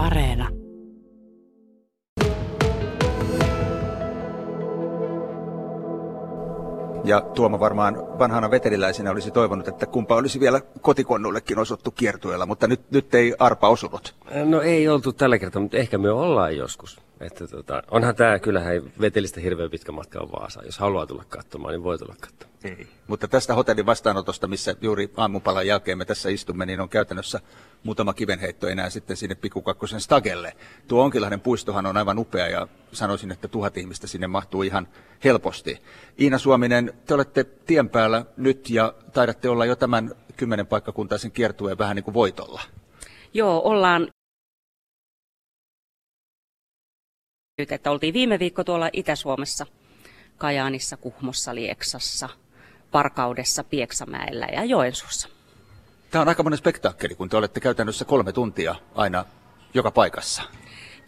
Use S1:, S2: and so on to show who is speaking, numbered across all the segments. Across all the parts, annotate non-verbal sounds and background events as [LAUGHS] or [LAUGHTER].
S1: Areena.
S2: Ja Tuomo varmaan vanhana veteliläisenä olisi toivonut, että kumpa olisi vielä kotikonnullekin osuttu kiertueella, mutta nyt, nyt ei arpa osunut.
S3: No ei oltu tällä kertaa, mutta ehkä me ollaan joskus. Että tota, onhan tämä, kyllähän vetelistä hirveän pitkä matka on Vaasa. Jos haluaa tulla katsomaan, niin voi tulla katsomaan.
S2: Ei. Mutta tästä hotellin vastaanotosta, missä juuri aamupalan jälkeen me tässä istumme, niin on käytännössä muutama kivenheitto enää sitten sinne Pikukakkosen stagelle. Tuo Onkilahden puistohan on aivan upea ja sanoisin, että tuhat ihmistä sinne mahtuu ihan helposti. Iina Suominen, te olette tien päällä nyt ja taidatte olla jo tämän kymmenen paikkakuntaisen kiertueen vähän niin kuin voitolla.
S4: Joo, ollaan että oltiin viime viikko tuolla Itä-Suomessa, Kajaanissa, Kuhmossa, Lieksassa, Parkaudessa, Pieksämäellä ja Joensuussa.
S2: Tämä on aika monen spektaakkeli, kun te olette käytännössä kolme tuntia aina joka paikassa.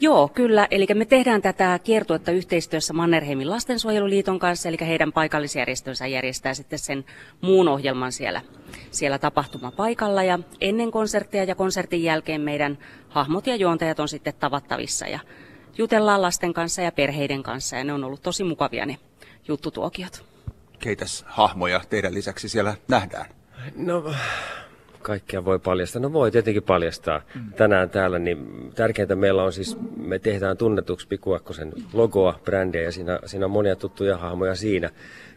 S4: Joo, kyllä. Eli me tehdään tätä kiertuetta yhteistyössä Mannerheimin lastensuojeluliiton kanssa, eli heidän paikallisjärjestönsä järjestää sitten sen muun ohjelman siellä, siellä tapahtumapaikalla. Ja ennen konserttia ja konsertin jälkeen meidän hahmot ja juontajat on sitten tavattavissa ja jutellaan lasten kanssa ja perheiden kanssa ja ne on ollut tosi mukavia ne juttutuokiot.
S2: Keitäs hahmoja teidän lisäksi siellä nähdään?
S3: No, kaikkea voi paljastaa. No voi tietenkin paljastaa. Mm. Tänään täällä, niin tärkeintä meillä on siis, me tehdään tunnetuksi Pikuakkosen logoa, brändiä ja siinä, siinä on monia tuttuja hahmoja siinä.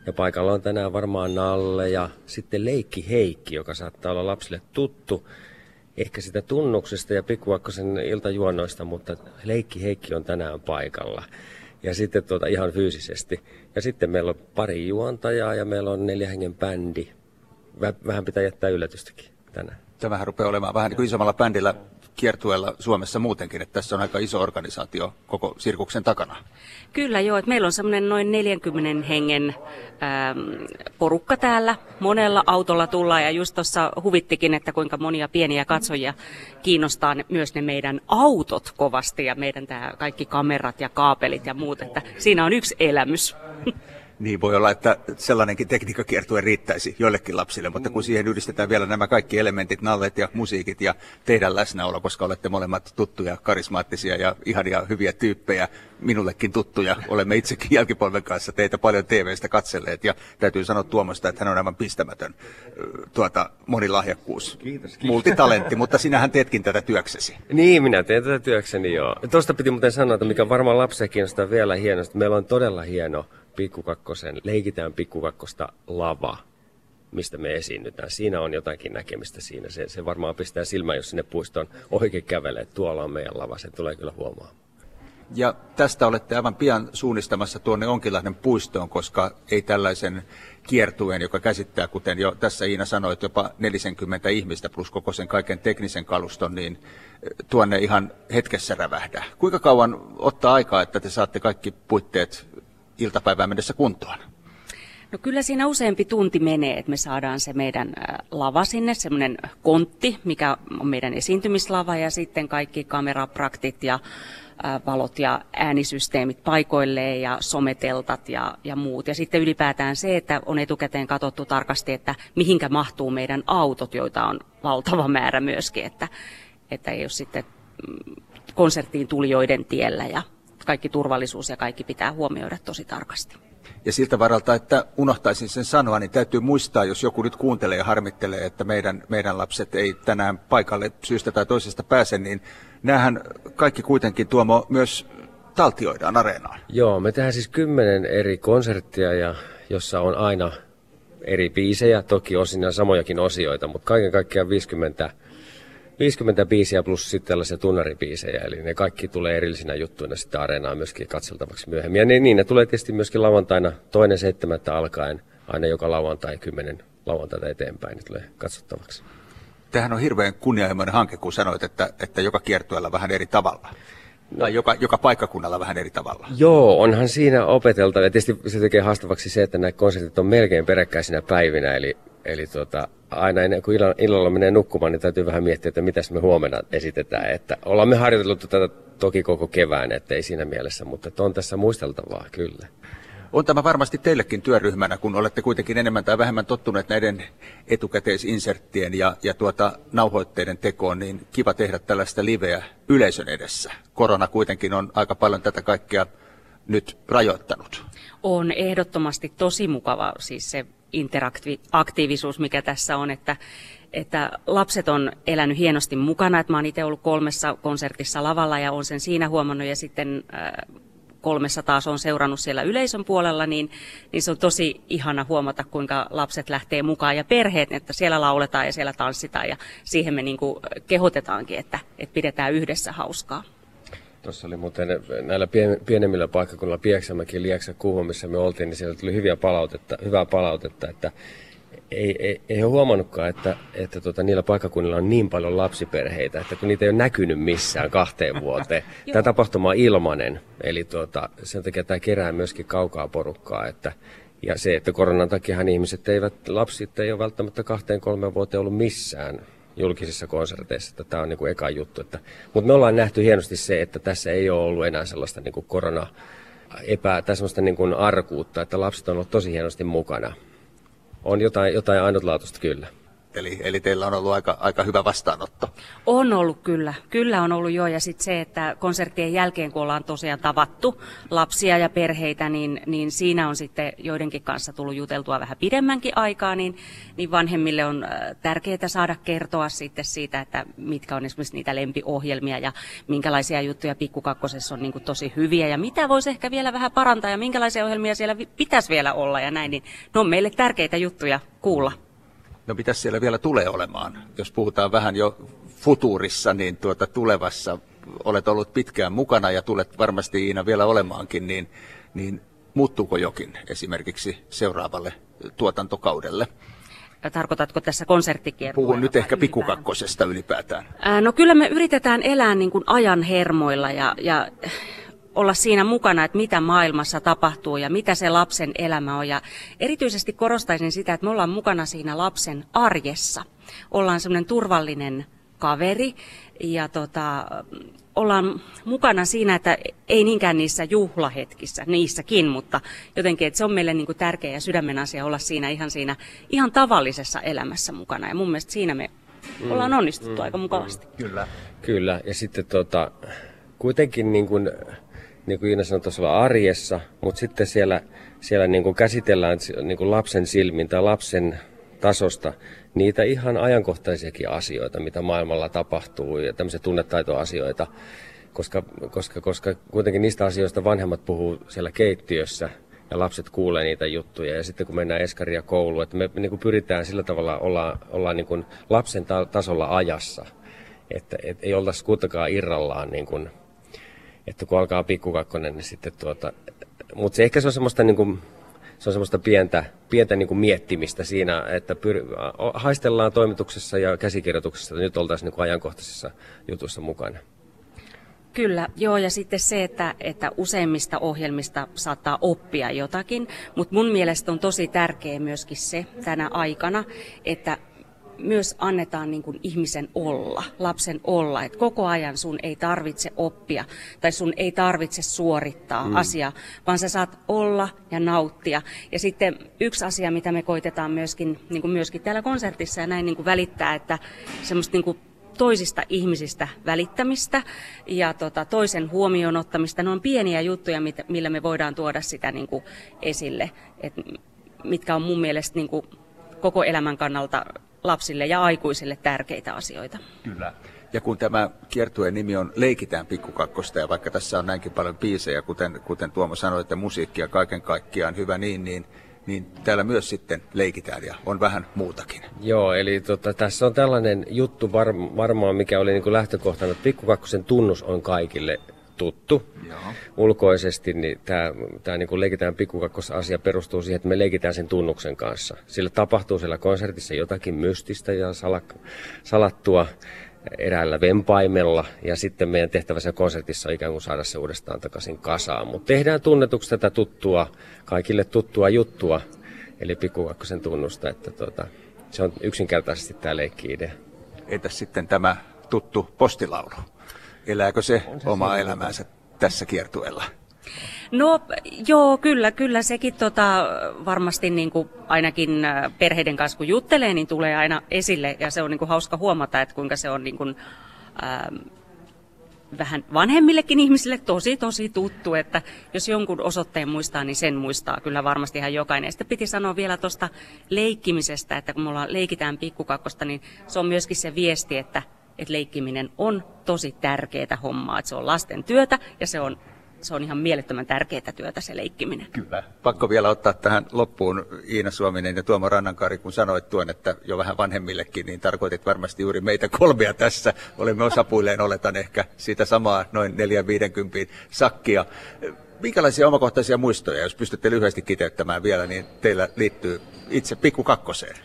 S3: Ja paikalla on tänään varmaan Nalle ja sitten Leikki Heikki, joka saattaa olla lapsille tuttu ehkä sitä tunnuksesta ja pikkuakkosen iltajuonnoista, mutta Leikki Heikki on tänään paikalla. Ja sitten tuota ihan fyysisesti. Ja sitten meillä on pari juontajaa ja meillä on neljä hengen bändi. Vähän pitää jättää yllätystäkin tänään.
S2: Tämähän rupeaa olemaan vähän niin kuin isommalla bändillä kiertueella Suomessa muutenkin, että tässä on aika iso organisaatio koko sirkuksen takana.
S4: Kyllä joo, että meillä on semmoinen noin 40 hengen ähm, porukka täällä. Monella autolla tullaan ja just tuossa huvittikin, että kuinka monia pieniä katsojia kiinnostaa myös ne meidän autot kovasti ja meidän tämä kaikki kamerat ja kaapelit ja muut, että siinä on yksi elämys. [LAUGHS]
S2: Niin voi olla, että sellainenkin tekniikkakiertue riittäisi joillekin lapsille, mutta kun siihen yhdistetään vielä nämä kaikki elementit, nallet ja musiikit ja teidän läsnäolo, koska olette molemmat tuttuja, karismaattisia ja ihania hyviä tyyppejä, minullekin tuttuja. Olemme itsekin jälkipolven kanssa teitä paljon TVstä katselleet ja täytyy sanoa Tuomosta, että hän on aivan pistämätön tuota, monilahjakkuus, kiitos, kiitos. multitalentti, mutta sinähän teetkin tätä työksesi.
S3: Niin, minä teen tätä työkseni joo. Tuosta piti muuten sanoa, että mikä varmaan lapsia kiinnostaa vielä hienosti. Meillä on todella hieno pikkukakkosen, leikitään pikkukakkosta lava, mistä me esiinnytään. Siinä on jotakin näkemistä siinä. Se, se varmaan pistää silmään, jos sinne puistoon oikein kävelee. Tuolla on meidän lava, se tulee kyllä huomaa.
S2: Ja tästä olette aivan pian suunnistamassa tuonne Onkilahden puistoon, koska ei tällaisen kiertueen, joka käsittää, kuten jo tässä Iina sanoi, jopa 40 ihmistä plus koko sen kaiken teknisen kaluston, niin eh, tuonne ihan hetkessä rävähdä. Kuinka kauan ottaa aikaa, että te saatte kaikki puitteet iltapäivään mennessä kuntoon?
S4: No kyllä siinä useampi tunti menee, että me saadaan se meidän lava sinne, semmoinen kontti, mikä on meidän esiintymislava ja sitten kaikki kamerapraktit ja valot ja äänisysteemit paikoilleen ja someteltat ja, ja muut. Ja sitten ylipäätään se, että on etukäteen katsottu tarkasti, että mihinkä mahtuu meidän autot, joita on valtava määrä myöskin, että, että ei ole sitten mm, konserttiin tulijoiden tiellä ja kaikki turvallisuus ja kaikki pitää huomioida tosi tarkasti.
S2: Ja siltä varalta, että unohtaisin sen sanoa, niin täytyy muistaa, jos joku nyt kuuntelee ja harmittelee, että meidän, meidän lapset ei tänään paikalle syystä tai toisesta pääse, niin näähän kaikki kuitenkin Tuomo myös taltioidaan areenaan.
S3: Joo, me tehdään siis kymmenen eri konserttia, ja jossa on aina eri biisejä, toki osin samojakin osioita, mutta kaiken kaikkiaan 50 50 biisiä plus sitten tällaisia tunnaribiisejä, eli ne kaikki tulee erillisinä juttuina sitten areenaan myöskin katseltavaksi myöhemmin. Ja niin, niin ne tulee tietysti myöskin lauantaina toinen seitsemättä alkaen, aina joka lauantai kymmenen lauantaita eteenpäin, niin tulee katsottavaksi.
S2: Tämähän on hirveän kunnianhimoinen hanke, kun sanoit, että, että joka kiertueella vähän eri tavalla. No. Tai joka, joka paikkakunnalla vähän eri tavalla.
S3: Joo, onhan siinä opeteltava. Ja tietysti se tekee haastavaksi se, että nämä konsertit on melkein peräkkäisinä päivinä. Eli, eli tuota, aina ennen kuin illalla menee nukkumaan, niin täytyy vähän miettiä, että mitä me huomenna esitetään. Että ollaan me harjoiteltu tätä toki koko kevään, että ei siinä mielessä, mutta on tässä muisteltavaa kyllä.
S2: On tämä varmasti teillekin työryhmänä, kun olette kuitenkin enemmän tai vähemmän tottuneet näiden etukäteisinserttien ja, ja tuota, nauhoitteiden tekoon, niin kiva tehdä tällaista liveä yleisön edessä. Korona kuitenkin on aika paljon tätä kaikkea nyt rajoittanut.
S4: On ehdottomasti tosi mukava siis se interaktiivisuus, mikä tässä on, että, että lapset on elänyt hienosti mukana. Että mä oon itse ollut kolmessa konsertissa lavalla ja on sen siinä huomannut ja sitten äh, kolmessa taas on seurannut siellä yleisön puolella, niin, niin se on tosi ihana huomata, kuinka lapset lähtee mukaan ja perheet, että siellä lauletaan ja siellä tanssitaan ja siihen me niin kuin kehotetaankin, että, että pidetään yhdessä hauskaa.
S3: Tuossa oli muuten näillä pien, pienemmillä paikkakunnilla, Pieksämäki, Lieksa, Kuhmo, missä me oltiin, niin siellä tuli hyviä palautetta, hyvää palautetta, että ei, ei, ei ole huomannutkaan, että, että tota, niillä paikkakunnilla on niin paljon lapsiperheitä, että kun niitä ei ole näkynyt missään kahteen vuoteen. [LAUGHS] tämä tapahtuma on ilmanen, eli tuota, sen takia tämä kerää myöskin kaukaa porukkaa. Että, ja se, että koronan takia ihmiset eivät, lapsit ei ole välttämättä kahteen kolmeen vuoteen ollut missään julkisissa konserteissa, että tämä on niin kuin eka juttu. Että, mutta me ollaan nähty hienosti se, että tässä ei ole ollut enää sellaista niin kuin korona epä, tai sellaista niin kuin arkuutta, että lapset on ollut tosi hienosti mukana. On jotain, jotain ainutlaatuista kyllä.
S2: Eli, eli teillä on ollut aika, aika hyvä vastaanotto.
S4: On ollut kyllä. Kyllä on ollut jo. Ja sitten se, että konserttien jälkeen, kun ollaan tosiaan tavattu lapsia ja perheitä, niin, niin siinä on sitten joidenkin kanssa tullut juteltua vähän pidemmänkin aikaa, niin, niin vanhemmille on äh, tärkeää saada kertoa sitten siitä, että mitkä on esimerkiksi niitä lempiohjelmia ja minkälaisia juttuja Pikkukakkosessa on niin tosi hyviä ja mitä voisi ehkä vielä vähän parantaa ja minkälaisia ohjelmia siellä pitäisi vielä olla ja näin, niin ne on meille tärkeitä juttuja kuulla.
S2: No mitä siellä vielä tulee olemaan? Jos puhutaan vähän jo futuurissa, niin tuota tulevassa olet ollut pitkään mukana ja tulet varmasti Iina vielä olemaankin, niin, niin muuttuuko jokin esimerkiksi seuraavalle tuotantokaudelle?
S4: Tarkoitatko tässä konserttikiertoa?
S2: Puhun nyt ehkä pikukakkosesta ylipäätään.
S4: Ää, no kyllä me yritetään elää niin kuin ajan hermoilla ja, ja olla siinä mukana, että mitä maailmassa tapahtuu ja mitä se lapsen elämä on. Ja erityisesti korostaisin sitä, että me ollaan mukana siinä lapsen arjessa. Ollaan semmoinen turvallinen kaveri ja tota, ollaan mukana siinä, että ei niinkään niissä juhlahetkissä, niissäkin, mutta jotenkin, että se on meille niin kuin tärkeä ja sydämen asia olla siinä ihan siinä ihan tavallisessa elämässä mukana. Ja mun mielestä siinä me mm, ollaan onnistuttu mm, aika mukavasti.
S3: Mm, kyllä. Kyllä, ja sitten tota, kuitenkin niin kuin, niin kuin Iina sanoi tuossa arjessa, mutta sitten siellä, siellä niin kuin käsitellään niin kuin lapsen silmin tai lapsen tasosta niitä ihan ajankohtaisiakin asioita, mitä maailmalla tapahtuu ja tämmöisiä tunnetaitoasioita, koska, koska, koska kuitenkin niistä asioista vanhemmat puhuu siellä keittiössä ja lapset kuulee niitä juttuja. Ja sitten kun mennään eskaria kouluun, että me niin kuin pyritään sillä tavalla olla, olla niin kuin lapsen ta- tasolla ajassa, että et ei oltaisi kuitenkaan irrallaan niin kuin että kun alkaa pikkukakkonen, niin sitten tuota, mutta se ehkä se on semmoista niin kuin, se on semmoista pientä, pientä niin kuin miettimistä siinä, että pyr, haistellaan toimituksessa ja käsikirjoituksessa, että nyt oltaisiin niin kuin ajankohtaisessa jutussa mukana.
S4: Kyllä, joo, ja sitten se, että, että useimmista ohjelmista saattaa oppia jotakin, mutta mun mielestä on tosi tärkeä myöskin se tänä aikana, että myös annetaan niin kuin ihmisen olla, lapsen olla. Että koko ajan sun ei tarvitse oppia tai sun ei tarvitse suorittaa mm. asiaa, vaan sä saat olla ja nauttia. Ja sitten yksi asia, mitä me koitetaan myöskin, niin kuin myöskin täällä konsertissa ja näin niin kuin välittää, että semmoista niin kuin toisista ihmisistä välittämistä ja tota, toisen huomioon ottamista. Ne on pieniä juttuja, millä me voidaan tuoda sitä niin kuin esille, Et mitkä on mun mielestä niin kuin koko elämän kannalta lapsille ja aikuisille tärkeitä asioita.
S2: Kyllä. Ja kun tämä kiertueen nimi on Leikitään pikkukakkosta, ja vaikka tässä on näinkin paljon biisejä, kuten, kuten Tuomo sanoi, että musiikkia kaiken kaikkiaan hyvä niin, niin, niin täällä myös sitten leikitään ja on vähän muutakin.
S3: Joo, eli tota, tässä on tällainen juttu var, varmaan, mikä oli niin kuin lähtökohtana, että pikkukakkosen tunnus on kaikille tuttu Joo. ulkoisesti, niin tämä, tämä niin leikitään asia perustuu siihen, että me leikitään sen tunnuksen kanssa. Sillä tapahtuu siellä konsertissa jotakin mystistä ja salak, salattua eräällä vempaimella ja sitten meidän tehtävässä konsertissa on ikään kuin saada se uudestaan takaisin kasaan. Mutta tehdään tunnetuksi tätä tuttua, kaikille tuttua juttua, eli pikkukakkosen tunnusta, että tuota, se on yksinkertaisesti tämä leikki-idea.
S2: Entäs sitten tämä tuttu postilaulu? Elääkö se, se omaa elämäänsä tässä kiertueella?
S4: No joo, kyllä, kyllä sekin tota, varmasti niin kuin ainakin äh, perheiden kanssa kun juttelee, niin tulee aina esille ja se on niin kuin hauska huomata, että kuinka se on niin kuin, ähm, vähän vanhemmillekin ihmisille tosi tosi tuttu, että jos jonkun osoitteen muistaa, niin sen muistaa kyllä varmasti ihan jokainen. Sitten piti sanoa vielä tuosta leikkimisestä, että kun me ollaan, leikitään pikkukakkosta, niin se on myöskin se viesti, että, että leikkiminen on tosi tärkeää hommaa, että se on lasten työtä ja se on se on ihan mielettömän tärkeää työtä se leikkiminen.
S2: Kyllä. Pakko vielä ottaa tähän loppuun Iina Suominen ja Tuomo Rannankaari, kun sanoit tuon, että jo vähän vanhemmillekin, niin tarkoitit varmasti juuri meitä kolmea tässä. Olemme osapuilleen oletan ehkä siitä samaa noin 450 sakkia. Minkälaisia omakohtaisia muistoja, jos pystytte lyhyesti kiteyttämään vielä, niin teillä liittyy itse pikku kakkoseen?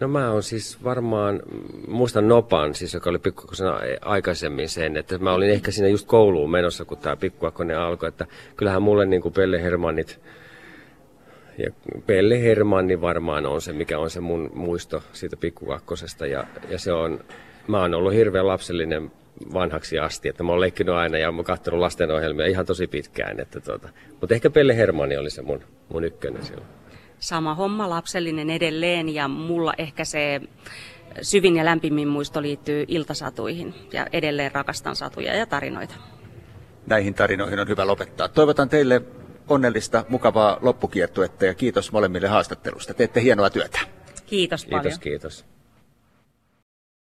S3: No mä oon siis varmaan, muistan Nopan, siis joka oli pikkukakosena aikaisemmin sen, että mä olin ehkä siinä just kouluun menossa, kun tämä pikkukakkonen alkoi, että kyllähän mulle niin kuin Pelle Hermannit, ja Pelle Hermanni varmaan on se, mikä on se mun muisto siitä pikkukakkosesta, ja, ja se on, mä oon ollut hirveän lapsellinen vanhaksi asti, että mä oon leikkinyt aina ja mä oon lastenohjelmia ihan tosi pitkään, että tota, mutta ehkä Pelle Hermanni oli se mun, mun ykkönen silloin
S4: sama homma, lapsellinen edelleen ja mulla ehkä se syvin ja lämpimmin muisto liittyy iltasatuihin ja edelleen rakastan satuja ja tarinoita.
S2: Näihin tarinoihin on hyvä lopettaa. Toivotan teille onnellista, mukavaa loppukiertuetta ja kiitos molemmille haastattelusta. Teette hienoa työtä.
S4: Kiitos paljon.
S3: Kiitos, kiitos.